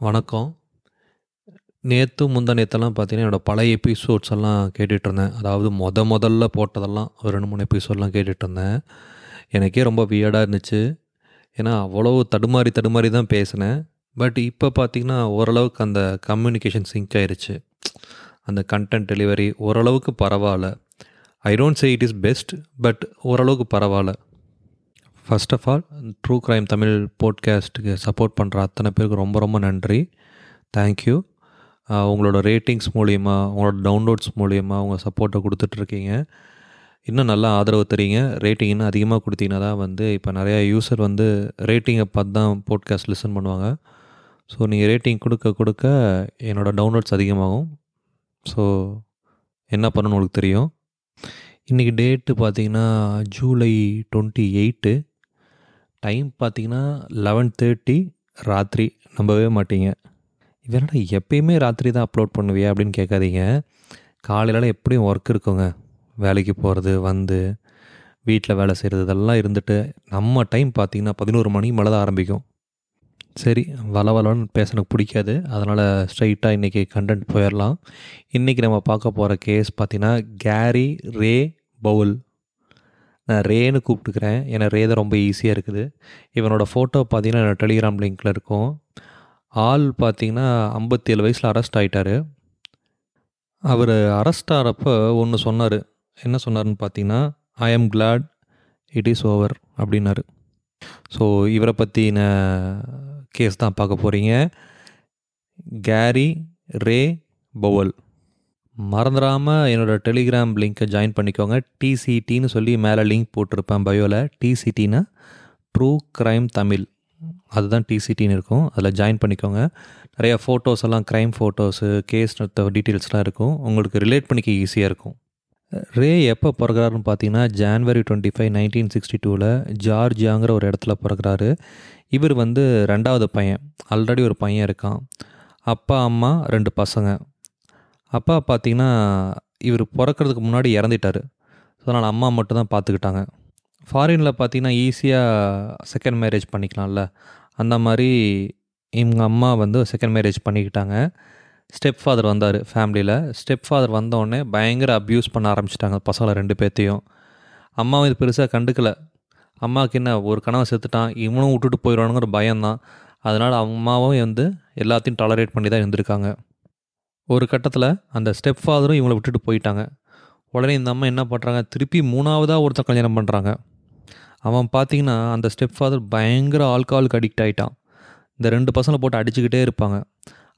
வணக்கம். நேற்று முந்தா நேற்றெல்லாம் பார்த்தீங்கன்னா என்னோடய பழைய எபிசோட்ஸ் எல்லாம் கேட்டுட்ருந்தேன் அதாவது மொத முதல்ல போட்டதெல்லாம் ஒரு ரெண்டு மூணு எபிசோட்லாம் கேட்டுட்ருந்தேன் எனக்கே ரொம்ப வியர்டாக இருந்துச்சு. ஏன்னா அவ்வளோ தடுமாறி தடுமாறி தான் பேசினேன். பட் இப்போ பார்த்திங்கன்னா ஓரளவுக்கு அந்த கம்யூனிகேஷன் சிங்க் ஆயிடுச்சு அந்த கண்டென்ட் டெலிவரி ஓரளவுக்கு பரவாயில்ல. I don't say it is best but ஓரளவுக்கு பரவாயில்ல. First of all true crime Tamil போட்காஸ்ட்டுக்கு support பண்ணுற அத்தனை பேருக்கு ரொம்ப ரொம்ப நன்றி. தேங்க்யூ உங்களோட ரேட்டிங்ஸ் மூலிமா உங்களோட டவுன்லோட்ஸ் மூலிமா உங்கள் சப்போர்ட்டை கொடுத்துட்ருக்கீங்க இன்னும் நல்லா ஆதரவு தரீங்க. ரேட்டிங் இன்னும் அதிகமாக கொடுத்தீங்கன்னா தான் வந்து இப்போ நிறையா யூசர் வந்து ரேட்டிங்கை பார்த்து தான் போட்காஸ்ட் லிசன் பண்ணுவாங்க. ஸோ நீங்கள் ரேட்டிங் கொடுக்க கொடுக்க என்னோடய டவுன்லோட்ஸ் அதிகமாகும். ஸோ என்ன பண்ணணும்னு உங்களுக்கு தெரியும். இன்றைக்கி டேட்டு பார்த்தீங்கன்னா ஜூலை டுவெண்ட்டி எயிட்டு டைம் பார்த்தீங்கன்னா லெவன் தேர்ட்டி ராத்திரி. நம்பவே மாட்டீங்க. இவனடா எப்பயுமே ராத்திரி தான் அப்லோட் பண்ணுவியா அப்படின்னு கேட்காதீங்க. காலையிலலாம் எப்படியும் ஒர்க் இருக்குங்க. வேலைக்கு போகிறது வந்து வீட்டில் வேலை செய்கிறது இதெல்லாம் இருந்துட்டு நம்ம டைம் பார்த்திங்கன்னா பதினோரு மணி மேலே தான் ஆரம்பிக்கும். சரி வள வளன்னு பேச எனக்கு பிடிக்காது. அதனால் ஸ்ட்ரைட்டாக இன்றைக்கி கண்டென்ட் போயிடலாம் இன்றைக்கி நம்ம பார்க்க போகிற கேஸ் பார்த்திங்கன்னா கேரி ரே பவுல் நான் ரேன்னு கூப்பிட்டுக்கிறேன். ஏன்னா ரே தான் ரொம்ப ஈஸியாக இருக்குது. இவனோட ஃபோட்டோ பார்த்தீங்கன்னா டெலிகிராம் லிங்க்கில் இருக்கும். ஆள் பார்த்தீங்கன்னா ஐம்பத்தேழு வயசில் அரெஸ்ட் ஆகிட்டார் அவர் அரெஸ்ட் ஆகிறப்போ ஒன்று சொன்னார். என்ன சொன்னார்னு பார்த்தீங்கன்னா I am glad it is over அப்படின்னாரு. ஸோ இவரை பற்றின கேஸ் தான் பார்க்க போகிறீங்க கேரி ரே பவல். மறந்துடாமல் என்னோடய டெலிகிராம் லிங்க்கை ஜாயின் பண்ணிக்கோங்க. டிசிடின்னு சொல்லி மேலே லிங்க் போட்டிருப்பேன் பயோவில் டிசிடினா ட்ரூ க்ரைம் தமிழ் அதுதான் டிசிடின்னு இருக்கும். அதில் ஜாயின் பண்ணிக்கோங்க. நிறையா ஃபோட்டோஸ் எல்லாம் க்ரைம் ஃபோட்டோஸு கேஸ் டீட்டெயில்ஸ்லாம் இருக்கும். உங்களுக்கு ரிலேட் பண்ணிக்க ஈஸியாக இருக்கும். ரே எப்போ பிறகுறாருன்னு பார்த்தீங்கன்னா January twenty five nineteen sixty டூவில் ஜார்ஜியாங்கிற ஒரு இடத்துல பிறகுறாரு இவர் வந்து ரெண்டாவது பையன். ஆல்ரெடி ஒரு பையன் இருக்கான். அப்பா அம்மா ரெண்டு பசங்க. அப்பா பார்த்தீங்கன்னா இவர் பிறக்கிறதுக்கு முன்னாடி இறந்துட்டார். ஸோ அதனால் அம்மா மட்டும் தான் பார்த்துக்கிட்டாங்க ஃபாரினில் பார்த்தீங்கன்னா ஈஸியாக செகண்ட் மேரேஜ் பண்ணிக்கலாம்ல. அந்த மாதிரி இவங்க அம்மா வந்து செகண்ட் மேரேஜ் பண்ணிக்கிட்டாங்க. ஸ்டெப் ஃபாதர் வந்தார் ஃபேமிலியில் ஸ்டெப் ஃபாதர் வந்தோடனே பயங்கர அப்யூஸ் பண்ண ஆரம்பிச்சிட்டாங்க பசங்களை ரெண்டு பேர்த்தையும். அம்மாவும் இது பெருசாக கண்டுக்கலை. அம்மாவுக்கு என்ன ஒரு கனவை செத்துட்டான் இவனும் விட்டுட்டு போயிடுவானுங்கிற பயம்தான். அதனால் அம்மாவும் வந்து எல்லாத்தையும் டாலரேட் பண்ணி தான் இருந்திருக்காங்க. ஒரு கட்டத்தில் அந்த ஸ்டெப் ஃபாதரும் இவங்களை விட்டுட்டு போயிட்டாங்க. உடனே இந்த அம்மா என்ன பண்ணுறாங்க திருப்பி மூணாவதாக ஒருத்தர் கல்யாணம் பண்ணுறாங்க அவன் பார்த்தீங்கன்னா அந்த ஸ்டெப் ஃபாதர் பயங்கர ஆல்கஹாலுக்கு அடிக்ட் ஆகிட்டான் இந்த ரெண்டு பசங்களை போட்டு அடிச்சுக்கிட்டே இருப்பாங்க.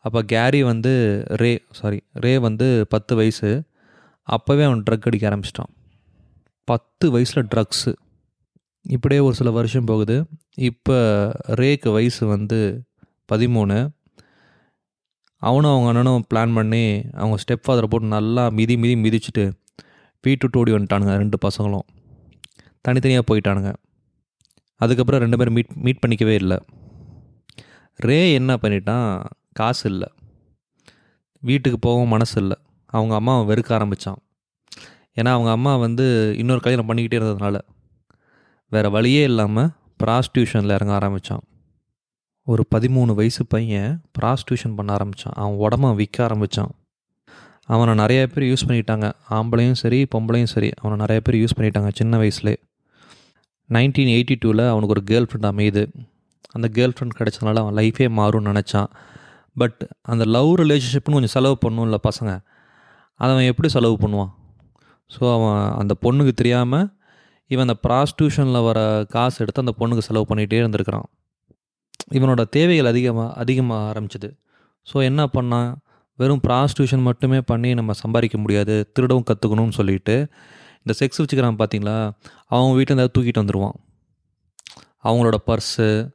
அப்போ கேரி வந்து ரே சாரி ரே வந்து பத்து வயசு. அப்போவே அவன் ட்ரக் அடிக்க ஆரம்பிச்சிட்டான். பத்து வயசில் ட்ரக்ஸு இப்படியே ஒரு சில வருஷம் போகுது. இப்போ ரேக்கு வயசு வந்து பதிமூணு. அவனும் அவங்க அண்ணனும் பிளான் பண்ணி அவங்க ஸ்டெப் ஃபாதரை போட்டு நல்லா மிதி மிதி மிதிச்சுட்டு வீட்டு ஓடி வந்துட்டானுங்க ரெண்டு பசங்களும். தனித்தனியாக போயிட்டானுங்க. அதுக்கப்புறம் ரெண்டு பேரும் மீட் மீட் பண்ணிக்கவே இல்லை. ரே என்ன பண்ணிட்டான்? காசு இல்லை. வீட்டுக்கு போகவும் மனசு இல்லை. அவங்க அம்மாவை வெறுக்க ஆரம்பித்தான் ஏன்னா அவங்க அம்மா வந்து இன்னொரு கல்யாணம் பண்ணிக்கிட்டே இருந்ததுனால. வேறு வழியே இல்லாமல் ப்ராஸ்டியூஷனில் இறங்க ஆரம்பித்தான் ஒரு பதிமூணு வயசு பையன் ப்ராஸ்டியூஷன் பண்ண ஆரம்பித்தான் அவன் உடம்ப விற்க ஆரம்பித்தான் அவனை நிறைய பேர் யூஸ் பண்ணிட்டாங்க. ஆம்பளையும் சரி பொம்பளையும் சரி அவனை நிறைய பேர் யூஸ் பண்ணிட்டாங்க சின்ன வயசுலே நைன்டீன் எயிட்டி டூவில் அவனுக்கு ஒரு கேர்ள் ஃப்ரெண்ட் அமையுது. அந்த கேர்ள் ஃப்ரெண்ட் கிடச்சதுனால அவன் லைஃபே மாறும்னு நினச்சான். பட் அந்த லவ் ரிலேஷன்ஷிப்னு கொஞ்சம் செலவு பண்ணும்ல பசங்க. அதை அவன் எப்படி செலவு பண்ணுவான்? ஸோ அவன் அந்த பொண்ணுக்கு தெரியாமல் இவன் அந்த ப்ராஸ்டியூஷனில் வர காசு எடுத்து அந்த பொண்ணுக்கு செலவு பண்ணிகிட்டே இருந்திருக்கிறான். இவனோட தேவைகள் அதிகமாக அதிகமாக ஆரம்பிச்சிது. ஸோ என்ன பண்ணான் வெறும் ப்ராஸ்டியூஷன் மட்டுமே பண்ணி நம்ம சம்பாதிக்க முடியாது திருடவும் கற்றுக்கணும்னு சொல்லிட்டு இந்த செக்ஸ் வச்சுக்கிறான் பார்த்தீங்களா அவங்க வீட்டில் ஏதாவது தூக்கிட்டு வந்துடுவான் அவங்களோட பர்ஸு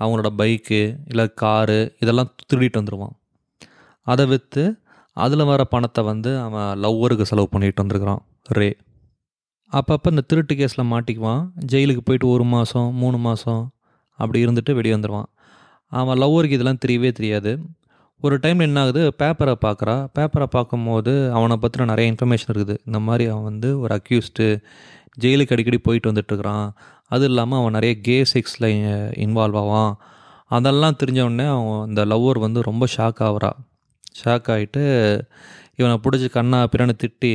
அவங்களோட பைக்கு இல்லை காரு இதெல்லாம் திருடிட்டு வந்துடுவான் அதை விற்று அதில் வர பணத்தை வந்து அவன் லவ்வருக்கு செலவு பண்ணிட்டு வந்திருக்கிறான் ரே. அப்பப்போ இந்த திருட்டு கேஸில் மாட்டிக்குவான் ஜெயிலுக்கு போயிட்டு ஒரு மாதம் மூணு மாதம் அப்படி இருந்துட்டு வெளியே வந்துடுவான் அவன் லவ்வருக்கு இதெல்லாம் தெரியவே தெரியாது. ஒரு டைமில் என்ன ஆகுது? பேப்பரை பார்க்குறா பேப்பரை பார்க்கும்போது அவனை பற்றின நிறைய இன்ஃபர்மேஷன் இருக்குது. இந்த மாதிரி அவன் வந்து ஒரு அக்யூஸ்டு ஜெயிலுக்கு அடிக்கடி போயிட்டு வந்துட்டுருக்கிறான் அது இல்லாமல் அவன் நிறைய கே செக்ஸில் இன்வால்வ் ஆவான். அதெல்லாம் தெரிஞ்சவுடனே அவன் இந்த லவ்வர் வந்து ரொம்ப ஷாக் ஆகுறா. ஷாக் ஆகிட்டு இவனை பிடிச்சி கண்ணா பிறனை திட்டி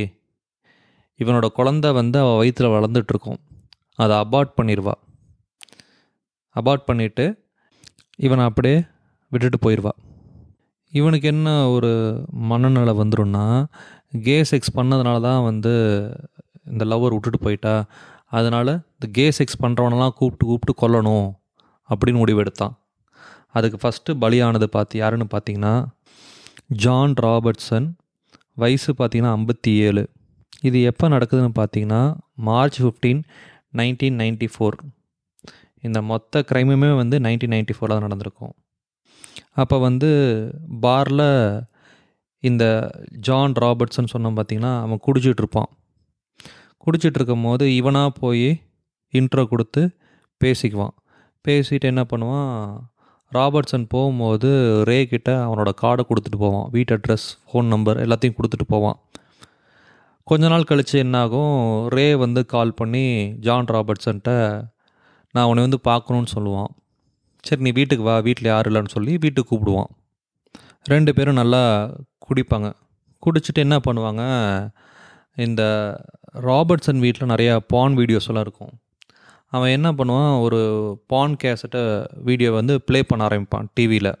இவனோட குழந்த வந்து அவள் வயிற்றில் வளர்ந்துட்டுருக்கோம் அதை அபார்ட் பண்ணிடுவா அபார்ட் பண்ணிவிட்டு இவனை அப்படியே விட்டுட்டு போயிடுவா இவனுக்கு என்ன ஒரு மனநிலை வந்துடும்னா கே செக்ஸ் பண்ணதுனால தான் வந்து இந்த லவ்வர் விட்டுட்டு போயிட்டா அதனால் இந்த கே செக்ஸ் பண்ணுறவனெல்லாம் கூப்பிட்டு கூப்பிட்டு கொல்லணும் அப்படின்னு முடிவெடுத்தான். அதுக்கு ஃபஸ்ட்டு பலியானது பார்த்து யாருன்னு பார்த்தீங்கன்னா ஜான் ராபர்ட்சன் வயசு பார்த்திங்கன்னா ஐம்பத்தி ஏழு. இது எப்போ நடக்குதுன்னு பார்த்தீங்கன்னா March fifteen nineteen ninety four இந்த மொத்த க்ரைமுமே வந்து நைன்டீன் நைன்டி ஃபோரில் தான் நடந்திருக்கும். அப்போ வந்து பாரில் இந்த ஜான் ராபர்ட்ஸ்ன்னு சொன்னோம் பார்த்தீங்கன்னா அவன் குடிச்சிட்டு இருப்பான். குடிச்சிட்டு இருக்கும் போது இவனாக போய் இன்ட்ரோ கொடுத்து பேசிக்குவான். பேசிட்டு என்ன பண்ணுவான்? ராபர்ட்சன் போகும்போது ரே கிட்ட அவனோட கார்டை கொடுத்துட்டு போவான். வீட்டு அட்ரஸ் ஃபோன் நம்பர் எல்லாத்தையும் கொடுத்துட்டு போவான். கொஞ்ச நாள் கழித்து என்னாகும்? ரே வந்து கால் பண்ணி ஜான் ராபர்ட்சன்ட்ட நான் உன்னை வந்து பார்க்கணுன்னு சொல்லுவான். சரி நீ வீட்டுக்கு வா வீட்டில் யாரும் இல்லைன்னு சொல்லி வீட்டுக்கு கூப்பிடுவான். ரெண்டு பேரும் நல்லா குடிப்பாங்க. குடிச்சிட்டு என்ன பண்ணுவாங்க இந்த ராபர்ட்ஸன் வீட்டில் நிறையா பான் வீடியோஸ்லாம் இருக்கும். அவன் என்ன பண்ணுவான் ஒரு பான் கேசட்டை வீடியோ வந்து ப்ளே பண்ண ஆரம்பிப்பான் டிவியில்.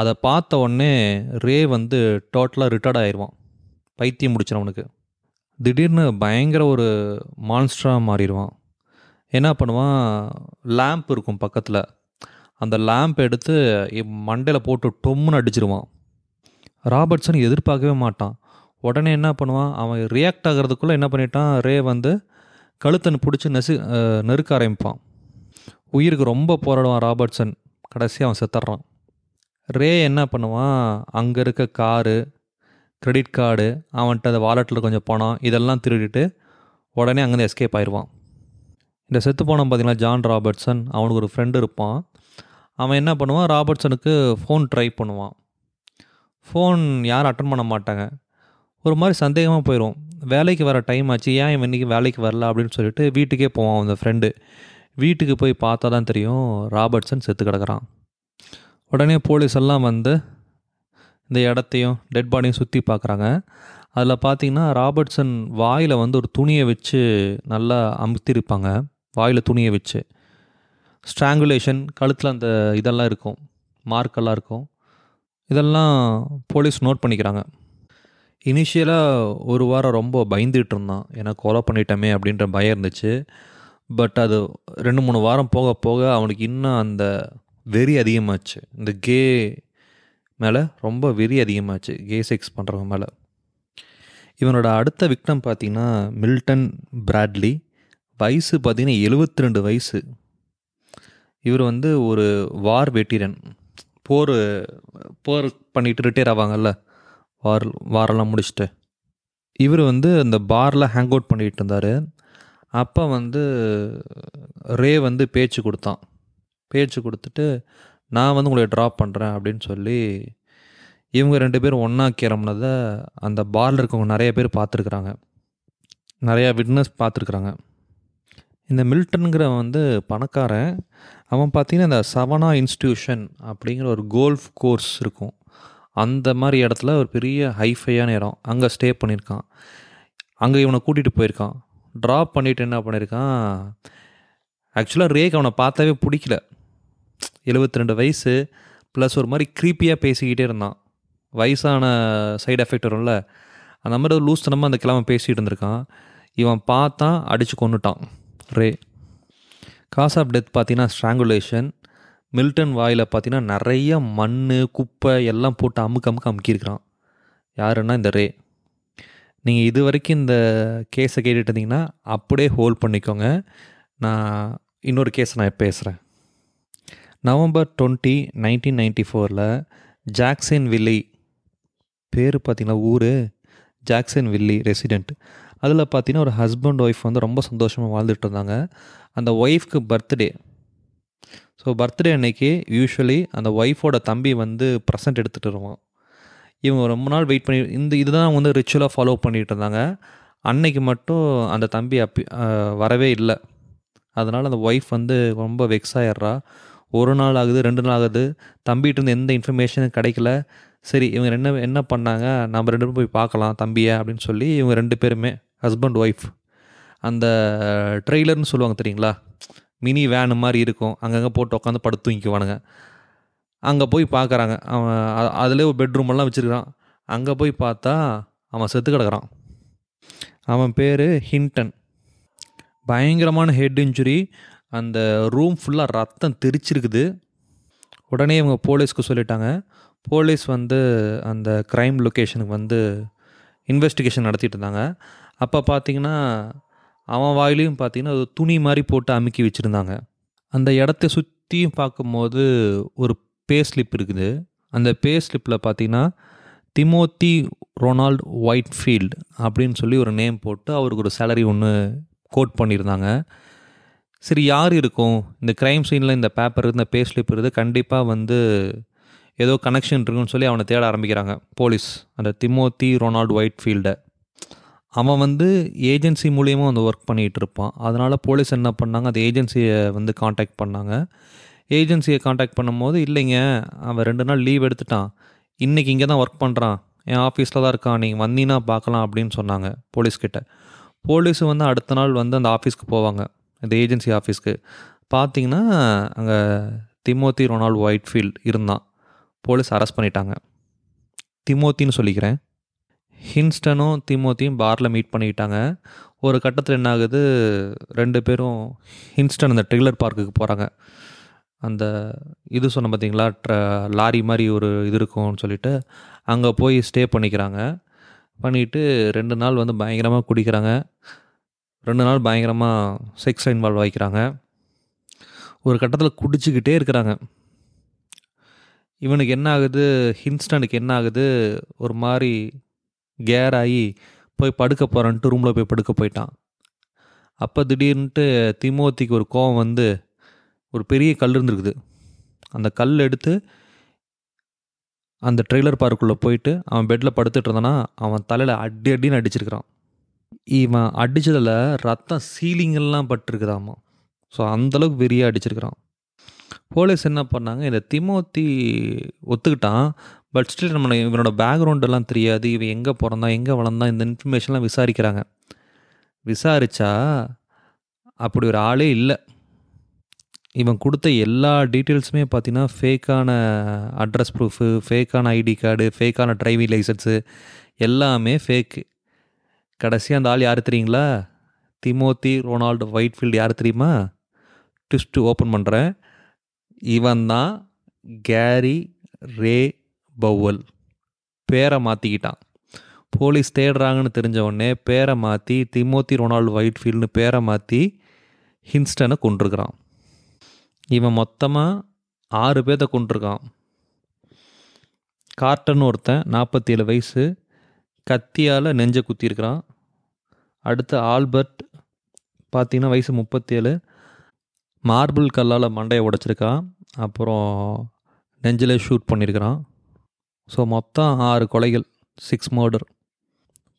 அதை பார்த்த உடனே ரே வந்து டோட்டலாக ரிட்டர்ட் ஆயிடுவான். பைத்தியம் முடிச்சிடும் திடீர்னு பயங்கர ஒரு மான்ஸ்டராக மாறிடுவான். என்ன பண்ணுவான்? லேம்ப் இருக்கும் பக்கத்தில். அந்த லேம்ப் எடுத்து மண்டையில் போட்டு டொம்முன்னு அடிச்சிருவான். ராபர்ட்ஸன் எதிர்பார்க்கவே மாட்டான். உடனே என்ன பண்ணுவான்? அவன் ரியாக்ட் ஆகிறதுக்குள்ளே என்ன பண்ணிட்டான்? ரே வந்து கழுத்தன் பிடிச்சி நெசு நெருக்க ஆரம்பிப்பான். உயிருக்கு ரொம்ப போராடுவான் ராபர்ட்ஸன் கடைசி அவன் செத்துட்றான் ரே என்ன பண்ணுவான்? அங்கே இருக்க காரு கிரெடிட் கார்டு அவன்கிட்ட அந்த வாலெட்டில் கொஞ்சம் பணம் இதெல்லாம் திருடிட்டு உடனே அங்கேருந்து எஸ்கேப் ஆயிடுவான் இந்த செத்து போனோம் பார்த்தீங்கன்னா ஜான் ராபர்ட்சன் அவனுக்கு ஒரு ஃப்ரெண்டு இருப்பான். அவன் என்ன பண்ணுவான் ராபர்ட்சனுக்கு ஃபோன் ட்ரை பண்ணுவான். ஃபோன் யாரும் அட்டன் பண்ண மாட்டாங்க. ஒரு மாதிரி சந்தேகமாக போயிடும் வேலைக்கு வர டைம் ஆச்சு ஏன் இவன் இன்றைக்கி வேலைக்கு வரல அப்படின்னு சொல்லிட்டு வீட்டுக்கே போவான் அந்த ஃப்ரெண்டு வீட்டுக்கு போய் பார்த்தா தான் தெரியும் ராபர்ட்சன் செத்து கிடக்கிறான். உடனே போலீஸ் எல்லாம் வந்து இந்த இடத்தையும் டெட் பாடியும் சுற்றி பார்க்குறாங்க. அதில் பார்த்தீங்கன்னா ராபர்ட்சன் வாயில் வந்து ஒரு துணியை வச்சு நல்லா அமுத்திருப்பாங்க. வாயில் துணியை வச்சு. ஸ்ட்ராங்குலேஷன் கழுத்தில் அந்த இதெல்லாம் இருக்கும். மார்க்கெல்லாம் இருக்கும். இதெல்லாம் போலீஸ் நோட் பண்ணிக்கிறாங்க. இனிஷியலாக ஒரு வாரம் ரொம்ப பயந்துகிட்டு இருந்தான். ஏன்னா கொலை பண்ணிட்டோமே அப்படின்ற பயம் இருந்துச்சு. பட் அது ரெண்டு மூணு வாரம் போக போக அவனுக்கு இன்னும் அந்த வெறி அதிகமாச்சு. இந்த கே மேலே ரொம்ப வெறி அதிகமாச்சு. கே செக்ஸ் பண்ணுறவங்க மேலே. இவனோட அடுத்த விக்டம் பார்த்திங்கன்னா மில்டன் பிராட்லி வயசு பார்த்திங்கன்னா எழுபத்தி ரெண்டு வயசு. இவர் வந்து ஒரு வார் வெட்டிரன் போர் போர் பண்ணிட்டு ரிட்டையர் ஆவாங்கல்ல? வார் வாரெல்லாம் முடிச்சுட்டு. இவர் வந்து அந்த பாரில் ஹேங் அவுட் பண்ணிகிட்டு இருந்தார். அப்போ வந்து ரே வந்து பேச்சு கொடுத்தான். பேச்சு கொடுத்துட்டு நான் வந்து உங்களை ட்ராப் பண்ணுறேன் அப்படின்னு சொல்லி இவங்க ரெண்டு பேரும் ஒன்றா கிளம்புனதை அந்த பாரில் இருக்கவங்க நிறைய பேர் பார்த்துருக்குறாங்க. நிறையா விட்னஸ் பார்த்துருக்குறாங்க. இந்த மில்டனுங்கிற வந்து பணக்காரன் அவன் பார்த்தீங்கன்னா இந்த சவனா இன்ஸ்டியூஷன் அப்படிங்கிற ஒரு கோல்ஃப் கோர்ஸ் இருக்கும். அந்த மாதிரி இடத்துல ஒரு பெரிய ஹைஃபையான இடம். அங்கே ஸ்டே பண்ணியிருக்கான். அங்கே இவனை கூட்டிகிட்டு போயிருக்கான். ட்ராப் பண்ணிவிட்டு என்ன பண்ணியிருக்கான்? ஆக்சுவலாக ரேக் அவனை பார்த்தாவே பிடிக்கல. எழுபத்தி ரெண்டு வயசு ப்ளஸ் ஒரு மாதிரி க்ரீப்பியாக பேசிக்கிட்டே இருந்தான். வயசான சைடு எஃபெக்ட் வரும்ல. அந்த மாதிரி லூஸ்தனமாக அந்த கிழமை பேசிகிட்டு இருந்திருக்கான். இவன் பார்த்தான் அடித்து கொண்டுட்டான் ரே. காஸ் ஆஃப் டெத் பார்த்தீங்கன்னா ஸ்ட்ராங்குலேஷன். மில்டன் வாயில் பார்த்தீங்கன்னா நிறைய மண் குப்பை எல்லாம் போட்டு அமுக்கு அமுக்கு அமுக்கியிருக்கிறான். யாருன்னா இந்த ரே. நீங்கள் இது வரைக்கும் இந்த கேஸை கேட்டுட்டு இருந்தீங்கன்னா அப்படியே ஹோல்ட் பண்ணிக்கோங்க. நான் இன்னொரு கேஸை நான் பேசுகிறேன் நவம்பர் டுவெண்ட்டி நைன்டீன் நைன்டி ஃபோரில் ஜாக்சன் வில்லி. பேர் பார்த்தீங்கன்னா ஊர். ஜாக்சன் வில்லி ரெசிடெண்ட் அதில் பார்த்தீங்கன்னா ஒரு ஹஸ்பண்ட் ஒய்ஃப் வந்து ரொம்ப சந்தோஷமாக வாழ்ந்துட்டு இருந்தாங்க அந்த ஒய்ஃப்க்கு பர்த்டே ஸோ பர்த்டே அன்னைக்கு யூஸ்வலி அந்த ஒய்ஃபோட தம்பி வந்து ப்ரெசன்ட் எடுத்துகிட்டு வருவான். இவங்க ரொம்ப நாள் வெயிட் பண்ணி இந்த இதுதான் வந்து ரிச்சுவலாக ஃபாலோ பண்ணிகிட்டு இருந்தாங்க அன்னைக்கு மட்டும் அந்த தம்பி அப்பி வரவே இல்லை. அதனால் அந்த ஒய்ஃப் வந்து ரொம்ப வெக்ஸ் ஆயிடுறா. ஒரு நாள் ஆகுது ரெண்டு நாள் ஆகுது. தம்பிகிட்ட இருந்து எந்த இன்ஃபர்மேஷனும் கிடைக்கல. சரி இவங்க என்ன என்ன பண்ணாங்க? நம்ம ரெண்டு பேரும் போய் பார்க்கலாம் தம்பியை அப்படின்னு சொல்லி இவங்க ரெண்டு பேருமே ஹஸ்பண்ட் ஒய்ஃப் அந்த ட்ரெய்லர்னு சொல்லுவாங்க தெரியுங்களா? மினி வேனு மாதிரி இருக்கும். அங்கங்கே போட்டு உட்காந்து படுத்து தூங்கிக்குவானுங்க. அங்கே போய் பார்க்குறாங்க அவன் அதிலே ஒரு பெட்ரூம் எல்லாம் வச்சுருக்கான் அங்கே போய் பார்த்தா அவன் செத்து கிடக்குறான். அவன் பேர் ஹிண்டன் பயங்கரமான ஹெட் இன்ஜுரி அந்த ரூம் ஃபுல்லாக ரத்தம் தெரிச்சிருக்குது. உடனே இவங்க போலீஸ்க்கு சொல்லிட்டாங்க. போலீஸ் வந்து அந்த க்ரைம் லொக்கேஷனுக்கு வந்து இன்வெஸ்டிகேஷன் நடத்திட்டு இருந்தாங்க. அப்போ பார்த்தீங்கன்னா அவன் வாயிலையும் பார்த்தீங்கன்னா ஒரு துணி மாதிரி போட்டு அமுக்கி வச்சுருந்தாங்க. அந்த இடத்த சுற்றியும் பார்க்கும்போது ஒரு பே ஸ்லிப் இருக்குது. அந்த பே ஸ்லிப்பில் பார்த்தீங்கன்னா திமோத்தி ரொனால்ட் ஒயிட்ஃபீல்ட் அப்படின்னு சொல்லி ஒரு நேம் போட்டு அவருக்கு ஒரு சேலரி ஒன்று கோட் பண்ணியிருந்தாங்க. சரி யார் இருக்கும்? இந்த க்ரைம் சீனில் இந்த பேப்பர் இந்த பே ஸ்லிப் இருக்குது. கண்டிப்பாக வந்து ஏதோ கனெக்ஷன் இருக்குன்னு சொல்லி அவனை தேட ஆரம்பிக்கிறாங்க. போலீஸ். அந்த திமோத்தி ரொனால்ட் ஒயிட்ஃபீல்டை. அவன் வந்து ஏஜென்சி மூலியமாக வந்து ஒர்க் பண்ணிகிட்டு இருப்பான் அதனால் போலீஸ் என்ன பண்ணாங்க அந்த ஏஜென்சியை வந்து காண்டாக்ட் பண்ணாங்க. ஏஜென்சியை காண்டாக்ட் பண்ணும்போது இல்லைங்க அவன் ரெண்டு நாள் லீவ் எடுத்துட்டான். இன்றைக்கி இங்கே தான் ஒர்க் பண்ணுறான் என் ஆஃபீஸில் தான் இருக்கான். நீங்கள் வந்தீங்கன்னா பார்க்கலாம் அப்படின்னு சொன்னாங்க போலீஸ்கிட்ட போலீஸ் வந்து அடுத்த நாள் வந்து அந்த ஆஃபீஸ்க்கு போவாங்க. இந்த ஏஜென்சி ஆஃபீஸ்க்கு பார்த்தீங்கன்னா அங்கே திமோத்தி ரொனால்ட் ஒயிட்ஃபீல்ட் இருந்தான். போலீஸ் அரெஸ்ட் பண்ணிட்டாங்க. திமோத்தின்னு சொல்லிக்கிறேன். ஹின்ஸ்டனும் திமோத்தியும் பாரில் மீட் பண்ணிக்கிட்டாங்க. ஒரு கட்டத்தில் என்ன ஆகுது ரெண்டு பேரும் ஹின்ஸ்டன் அந்த ட்ரில்லர் பார்க்குக்கு போகிறாங்க அந்த இது சொன்ன பார்த்தீங்களா? ட்ர லாரி மாதிரி ஒரு இது இருக்கும்னு சொல்லிட்டு அங்கே போய் ஸ்டே பண்ணிக்கிறாங்க. பண்ணிட்டு ரெண்டு நாள் வந்து பயங்கரமாக குடிக்கிறாங்க. ரெண்டு நாள் பயங்கரமாக செக்ஸ் இன்வால்வ் ஆகிக்கிறாங்க ஒரு கட்டத்தில் குடிச்சிக்கிட்டே இருக்கிறாங்க. இவனுக்கு என்ன ஆகுது ஹின்ஸ்டனுக்கு என்ன ஆகுது ஒரு மாதிரி கேர் ஆகி போய் படுக்க போகிறான்ட்டு ரூமில் போய் படுக்க போயிட்டான். அப்போ திடீர்னுட்டு திமோத்திக்கு ஒரு கோவம் வந்து ஒரு பெரிய கல் இருந்திருக்குது. அந்த கல் எடுத்து அந்த ட்ரெய்லர் பார்க்குள்ளே போயிட்டு அவன் பெட்டில் படுத்துட்டு இருந்தானா அவன் தலையில் அடி அடின்னு அடிச்சிருக்கிறான். இவன் அடித்ததில் ரத்தம் சீலிங்கெல்லாம் பட்டிருக்குதாமா. ஸோ அந்தளவுக்கு வெறியாக அடிச்சிருக்கிறான். போலீஸ் என்ன பண்ணாங்க இந்த திமோத்தி ஒத்துக்கிட்டான். பட் ஸ்டில் நம்ம இவனோட பேக்ரவுண்டெல்லாம் தெரியாது. இவன் எங்கே பிறந்தான் எங்கே வளர்ந்தான் இந்த இன்ஃபர்மேஷன்லாம் விசாரிக்கிறாங்க. விசாரித்தா அப்படி ஒரு ஆளே இல்லை. இவன் கொடுத்த எல்லா டீட்டெயில்ஸுமே பார்த்தீங்கன்னா ஃபேக்கான அட்ரஸ் ப்ரூஃபு ஃபேக்கான ஐடி கார்டு ஃபேக்கான டிரைவிங் லைசன்ஸு எல்லாமே ஃபேக்கு கடைசியாக அந்த ஆள் யார் தெரியுங்களா? திமோத்தி ரொனால்டு ஒயிட்ஃபீல்டு யார் தெரியுமா? ட்விஸ்ட்டு ஓப்பன் பண்ணுறேன் இவன் தான் கேரி ரே பௌவல். பேரை மாற்றிக்கிட்டான் போலீஸ் தேடுறாங்கன்னு தெரிஞ்ச உடனே பேரை மாற்றி திமோத்தி ரொனால்டு ஒயிட்ஃபீல்டுன்னு பேரை மாற்றி ஹின்ஸ்டனை கொண்டிருக்கிறான் இவன் மொத்தமாக ஆறு பேர்த்த கொண்டிருக்கான் கார்டன் ஒருத்தன் நாற்பத்தி ஏழு வயசு கத்தியால் நெஞ்சை குத்திருக்கிறான் அடுத்து ஆல்பர்ட் பார்த்தீங்கன்னா வயசு முப்பத்தேழு மார்பிள் கல்லால் மண்டையை உடைச்சிருக்கான். அப்புறம் நெஞ்சில் ஷூட் பண்ணியிருக்கிறான். ஸோ மொத்தம் ஆறு கொலைகள் சிக்ஸ் மர்டர்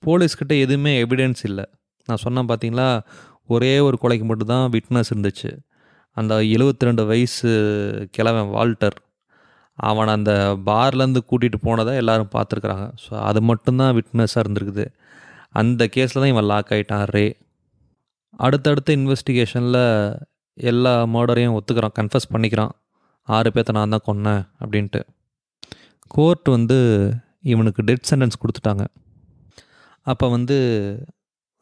போலீஸ்கிட்ட எதுவுமே எவிடன்ஸ் இல்லை. நான் சொன்னேன் பார்த்தீங்களா ஒரே ஒரு கொலைக்கு மட்டும்தான் விட்னஸ் இருந்துச்சு. அந்த எழுபத்தி ரெண்டு வயசு கிழவன் வால்டர் அவனை அந்த பார்லேருந்து கூட்டிகிட்டு போனதை எல்லோரும் பார்த்துருக்குறாங்க. ஸோ அது மட்டும்தான் விட்னஸாக இருந்திருக்குது. அந்த கேஸில் தான் இவன் லாக் ஆகிட்டான் ரே அடுத்தடுத்த இன்வெஸ்டிகேஷனில் எல்லா மர்டரையும் ஒத்துக்கிறான் கன்ஃபஸ் பண்ணிக்கிறான். ஆறு பேர்த்த நான் தான் கொன்னேன் அப்படின்ட்டு. கோர்ட் வந்து இவனுக்கு டெத் சென்டென்ஸ் கொடுத்துட்டாங்க. அப்போ வந்து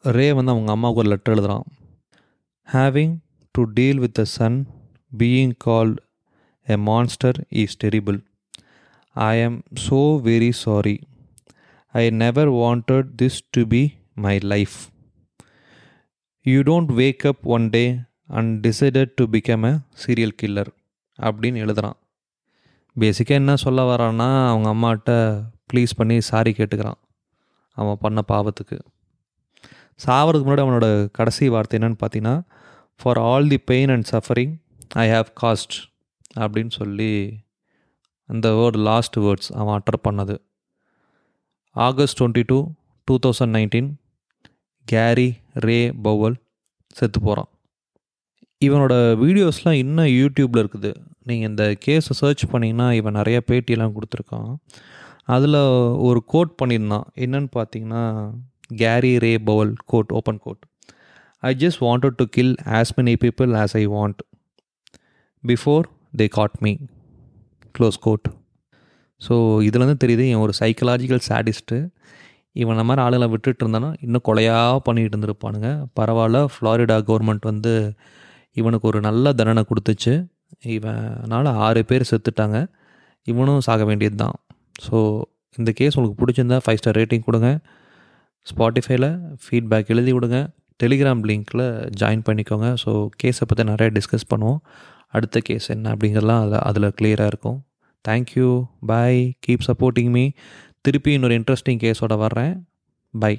ரே வந்து அவங்க அம்மாவுக்கு ஒரு லெட்டர் எழுதுகிறான் having to deal with the son being called a monster is terrible I am so very sorry I never wanted this to be my life you don't wake up one day and decided to become a serial killer அப்படின்னு எழுதுகிறான் பேசிக்காக என்ன சொல்ல வரான்னா அவங்க அம்மாட்ட please பண்ணி sorry கேட்டுக்கிறான். அவன் பண்ண பாவத்துக்கு. சாவறதுக்கு முன்னாடி அவனோட கடைசி வார்த்தை என்னன்னு பார்த்தீங்கன்னா for all the pain and suffering I have caused அப்படின்னு சொல்லி அந்த வேர்டு லாஸ்ட் வேர்ட்ஸ் அவன் அட்டர் பண்ணது. August twenty two two thousand nineteen Gary Ray Powell செத்து போகிறான் இவனோட வீடியோஸ்லாம் இன்னும் யூடியூப்பில் இருக்குது. நீங்கள் இந்த கேஸை சர்ச் பண்ணிங்கன்னா இவன் நிறைய பேட்டியெல்லாம் கொடுத்துருக்கான். அதில் ஒரு கோட் பண்ணியிருந்தான். என்னன்னு பார்த்தீங்கன்னா Gary Ray Powell quote open quote I just wanted to kill as many people as I want before they caught me close quote so இதுலேருந்து தெரியுது இவன் ஒரு சைக்கலாஜிக்கல் சாடிஸ்ட்டு இவன் அந்த மாதிரி ஆளுங்களை விட்டுட்டு இருந்தானா இன்னும் கொலையாக பண்ணிகிட்டு இருந்திருப்பானுங்க. பரவாயில்ல ஃப்ளாரிடா கவர்மெண்ட் வந்து இவனுக்கு ஒரு நல்ல தண்டனை கொடுத்துச்சு. இவனால் ஆறு பேர் செத்துட்டாங்க. இவனும் சாக வேண்டியது தான் ஸோ இந்த கேஸ் உங்களுக்கு பிடிச்சிருந்தா ஃபைவ் ஸ்டார் ரேட்டிங் கொடுங்க. ஸ்பாட்டிஃபைல ஃபீட்பேக் எழுதி விடுங்க. டெலிகிராம் லிங்க்கில் ஜாயின் பண்ணிக்கோங்க. ஸோ கேஸை பற்றி நிறைய டிஸ்கஸ் பண்ணுவோம். அடுத்த கேஸ் என்ன அப்படிங்கிறதுலாம் அதில் அதில் கிளியராக இருக்கும். Thank you bye keep supporting me திருப்பி இன்னொரு இன்ட்ரெஸ்டிங் கேஸோட வர்றேன். பை